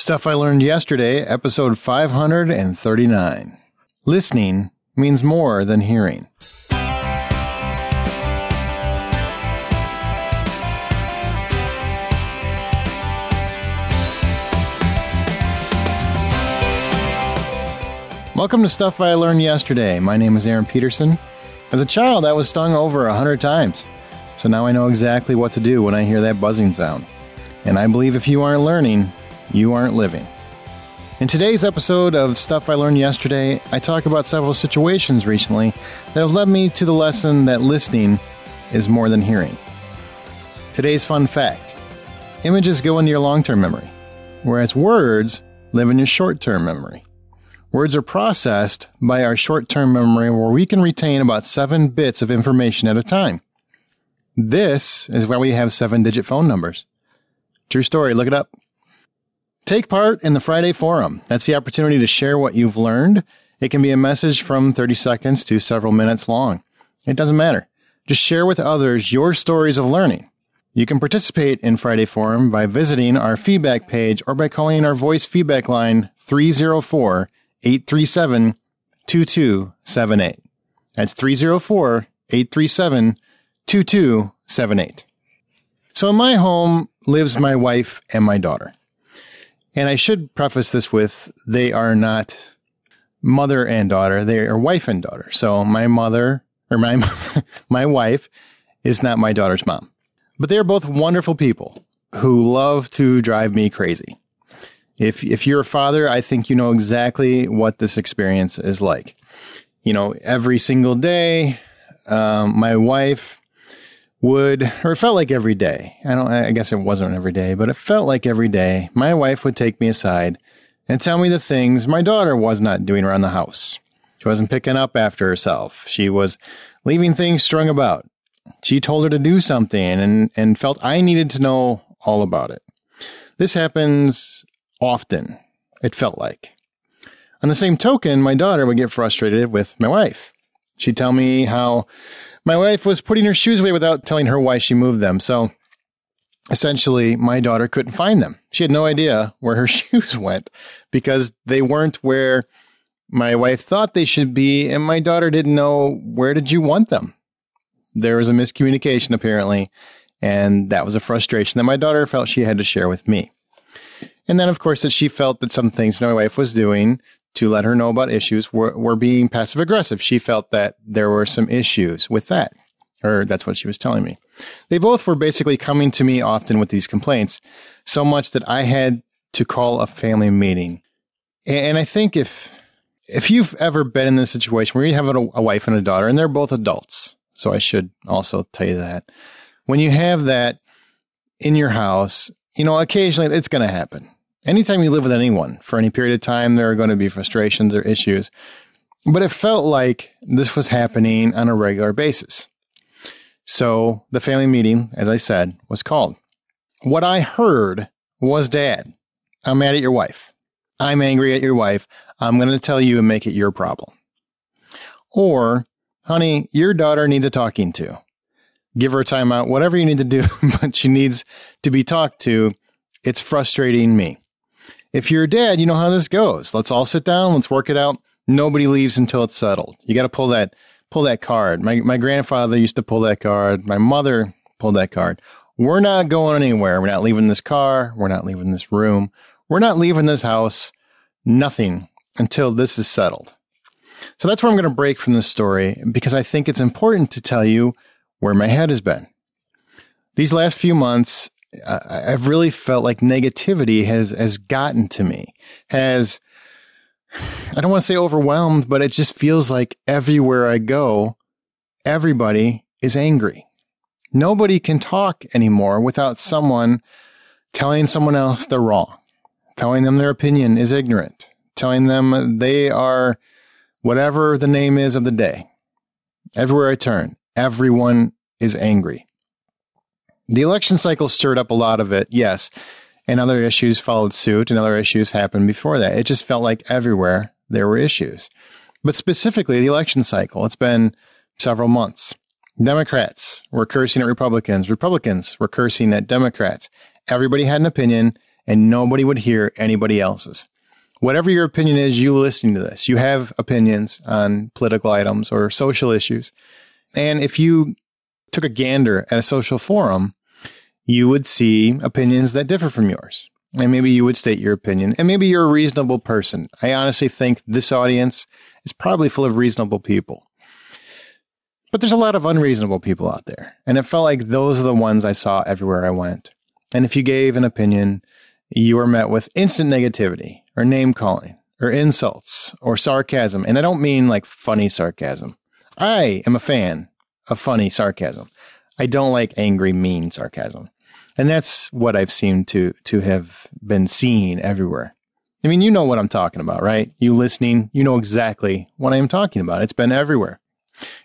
Stuff I learned yesterday, episode 539. Listening means more than hearing. Welcome to Stuff I Learned Yesterday. My name is Aaron Peterson. As a child, I was stung over a hundred times, so now I know exactly what to do when I hear that buzzing sound. And I believe if you aren't learning, you aren't living. In today's episode of Stuff I Learned Yesterday, I talk about several situations recently that have led me to the lesson that listening is more than hearing. Today's fun fact images go into your long term memory, whereas words live in your short term memory. Words are processed by our short term memory where we can retain about seven bits of information at a time. This is why we have seven digit phone numbers. True story, look it up. Take part in the Friday Forum. That's the opportunity to share what you've learned. It can be a message from 30 seconds to several minutes long. It doesn't matter. Just share with others your stories of learning. You can participate in Friday Forum by visiting our feedback page or by calling our voice feedback line 304 837 2278. That's 304 837 2278. So in my home lives my wife and my daughter. And I should preface this with they are not mother and daughter, they are wife and daughter. So my mother or my my wife is not my daughter's mom. But they are both wonderful people who love to drive me crazy. If if you're a father, I think you know exactly what this experience is like. You know, every single day, um, my wife would, or it felt like every day. I don't. I guess it wasn't every day, but it felt like every day. My wife would take me aside and tell me the things my daughter was not doing around the house. She wasn't picking up after herself. She was leaving things strung about. She told her to do something and, and felt I needed to know all about it. This happens often, it felt like. On the same token, my daughter would get frustrated with my wife. She'd tell me how my wife was putting her shoes away without telling her why she moved them. So essentially, my daughter couldn't find them. She had no idea where her shoes went because they weren't where my wife thought they should be, and my daughter didn't know where did you want them. There was a miscommunication apparently, and that was a frustration that my daughter felt she had to share with me. And then, of course, that she felt that some things my wife was doing to let her know about issues were, were being passive aggressive. She felt that there were some issues with that, or that's what she was telling me. They both were basically coming to me often with these complaints, so much that I had to call a family meeting. And I think if if you've ever been in this situation where you have a, a wife and a daughter, and they're both adults, so I should also tell you that when you have that in your house, you know, occasionally it's going to happen anytime you live with anyone for any period of time, there are going to be frustrations or issues. But it felt like this was happening on a regular basis. So the family meeting, as I said, was called. What I heard was Dad, I'm mad at your wife. I'm angry at your wife. I'm going to tell you and make it your problem. Or, honey, your daughter needs a talking to. Give her a timeout, whatever you need to do, but she needs to be talked to. It's frustrating me. If you're a dad, you know how this goes. Let's all sit down. Let's work it out. Nobody leaves until it's settled. You got to pull that, pull that card. My, my grandfather used to pull that card. My mother pulled that card. We're not going anywhere. We're not leaving this car. We're not leaving this room. We're not leaving this house. Nothing until this is settled. So that's where I'm going to break from this story because I think it's important to tell you where my head has been. These last few months, I've really felt like negativity has has gotten to me. Has I don't want to say overwhelmed, but it just feels like everywhere I go, everybody is angry. Nobody can talk anymore without someone telling someone else they're wrong, telling them their opinion is ignorant, telling them they are whatever the name is of the day. Everywhere I turn, everyone is angry. The election cycle stirred up a lot of it, yes. And other issues followed suit, and other issues happened before that. It just felt like everywhere there were issues. But specifically, the election cycle, it's been several months. Democrats were cursing at Republicans. Republicans were cursing at Democrats. Everybody had an opinion. and nobody would hear anybody else's. Whatever your opinion is, you listening to this, you have opinions on political items or social issues. And if you took a gander at a social forum, you would see opinions that differ from yours. And maybe you would state your opinion. And maybe you're a reasonable person. I honestly think this audience is probably full of reasonable people. But there's a lot of unreasonable people out there. And it felt like those are the ones I saw everywhere I went. And if you gave an opinion, you were met with instant negativity or name calling or insults or sarcasm. And I don't mean like funny sarcasm. I am a fan of funny sarcasm. I don't like angry, mean sarcasm. And that's what I've seemed to, to have been seen everywhere. I mean, you know what I'm talking about, right? You listening, you know exactly what I am talking about. It's been everywhere.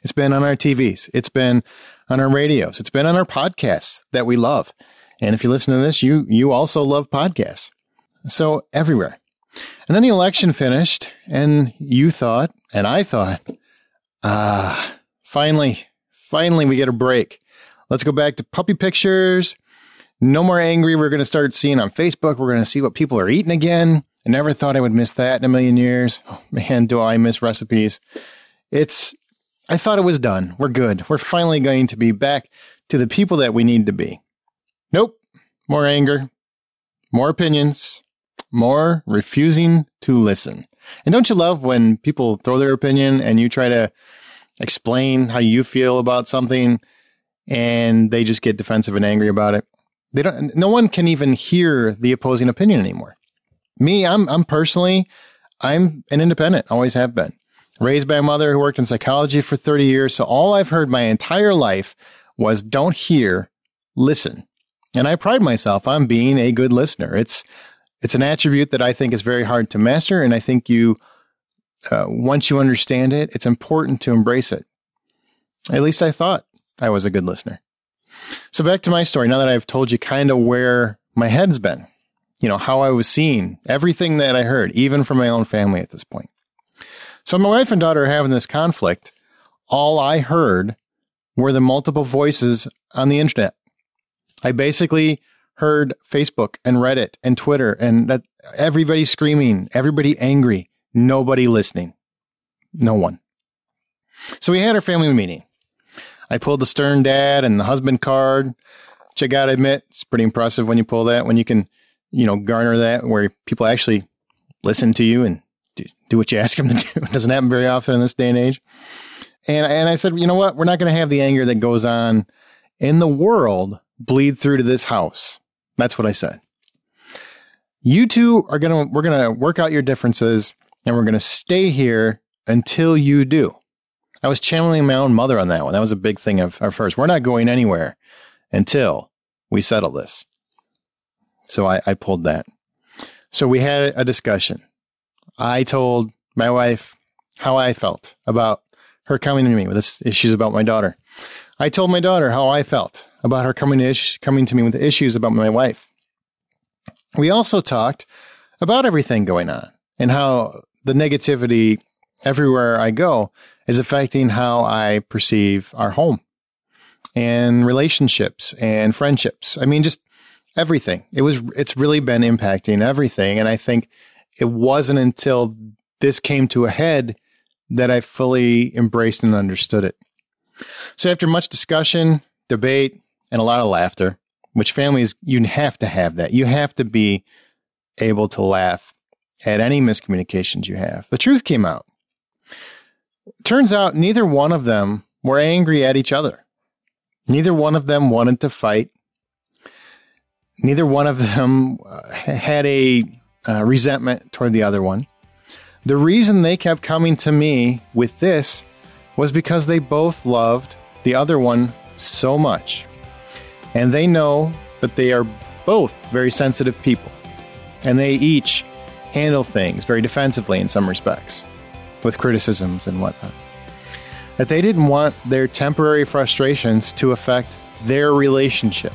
It's been on our TVs. It's been on our radios. It's been on our podcasts that we love. And if you listen to this, you, you also love podcasts. So everywhere. And then the election finished and you thought, and I thought, ah, finally, finally we get a break. Let's go back to puppy pictures. No more angry. We're going to start seeing on Facebook. We're going to see what people are eating again. I never thought I would miss that in a million years. Oh, man, do I miss recipes. It's I thought it was done. We're good. We're finally going to be back to the people that we need to be. Nope. More anger, more opinions, more refusing to listen. And don't you love when people throw their opinion and you try to explain how you feel about something and they just get defensive and angry about it? They don't, no one can even hear the opposing opinion anymore. Me, I'm, I'm personally, I'm an independent, always have been raised by a mother who worked in psychology for 30 years. So all I've heard my entire life was don't hear, listen. And I pride myself on being a good listener. It's, it's an attribute that I think is very hard to master. And I think you, uh, once you understand it, it's important to embrace it. At least I thought I was a good listener. So back to my story. Now that I've told you kind of where my head's been, you know, how I was seeing everything that I heard, even from my own family at this point. So my wife and daughter are having this conflict. All I heard were the multiple voices on the internet. I basically heard Facebook and Reddit and Twitter and that everybody screaming, everybody angry, nobody listening. No one. So we had our family meeting. I pulled the stern dad and the husband card, I gotta admit, it's pretty impressive when you pull that, when you can, you know, garner that where people actually listen to you and do, do what you ask them to do. It doesn't happen very often in this day and age. And, and I said, you know what? We're not going to have the anger that goes on in the world bleed through to this house. That's what I said. You two are going to, we're going to work out your differences and we're going to stay here until you do. I was channeling my own mother on that one. That was a big thing of our first. We're not going anywhere until we settle this. So I, I pulled that. So we had a discussion. I told my wife how I felt about her coming to me with issues about my daughter. I told my daughter how I felt about her coming to, ish- coming to me with issues about my wife. We also talked about everything going on and how the negativity everywhere I go is affecting how I perceive our home and relationships and friendships. I mean, just everything. It was, it's really been impacting everything. And I think it wasn't until this came to a head that I fully embraced and understood it. So after much discussion, debate, and a lot of laughter, which families, you have to have that. You have to be able to laugh at any miscommunications you have. The truth came out. Turns out neither one of them were angry at each other. Neither one of them wanted to fight. Neither one of them uh, had a uh, resentment toward the other one. The reason they kept coming to me with this was because they both loved the other one so much. And they know that they are both very sensitive people. And they each handle things very defensively in some respects, with criticisms and whatnot. That they didn't want their temporary frustrations to affect their relationship.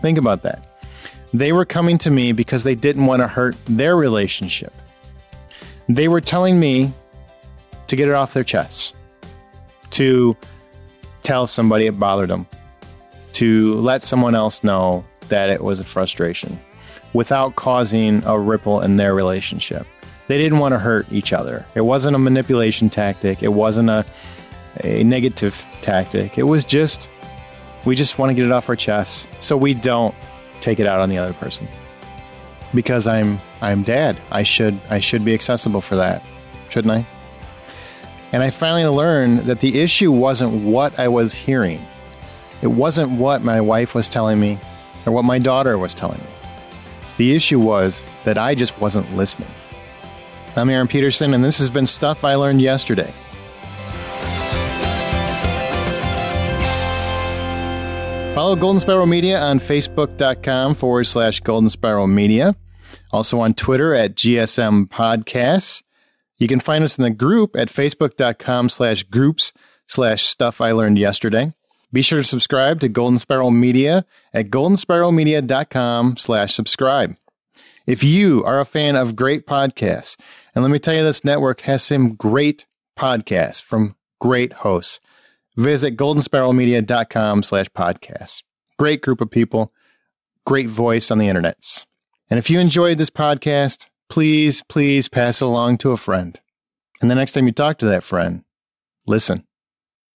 Think about that. They were coming to me because they didn't want to hurt their relationship. They were telling me to get it off their chests, to tell somebody it bothered them, to let someone else know that it was a frustration without causing a ripple in their relationship. They didn't want to hurt each other. It wasn't a manipulation tactic, it wasn't a, a negative tactic. It was just, we just want to get it off our chests so we don't take it out on the other person. Because I'm I'm dad. I should I should be accessible for that. Shouldn't I? And I finally learned that the issue wasn't what I was hearing. It wasn't what my wife was telling me or what my daughter was telling me. The issue was that I just wasn't listening. I'm Aaron Peterson, and this has been Stuff I Learned Yesterday. Follow Golden Spiral Media on Facebook.com forward slash Golden Spiral Media. Also on Twitter at GSM Podcasts. You can find us in the group at Facebook.com slash groups slash stuff I learned yesterday. Be sure to subscribe to Golden Spiral Media at goldenspiralmedia.com slash subscribe. If you are a fan of great podcasts, and let me tell you, this network has some great podcasts from great hosts. Visit goldenspiralmedia.com slash podcasts. Great group of people, great voice on the internets. And if you enjoyed this podcast, please, please pass it along to a friend. And the next time you talk to that friend, listen.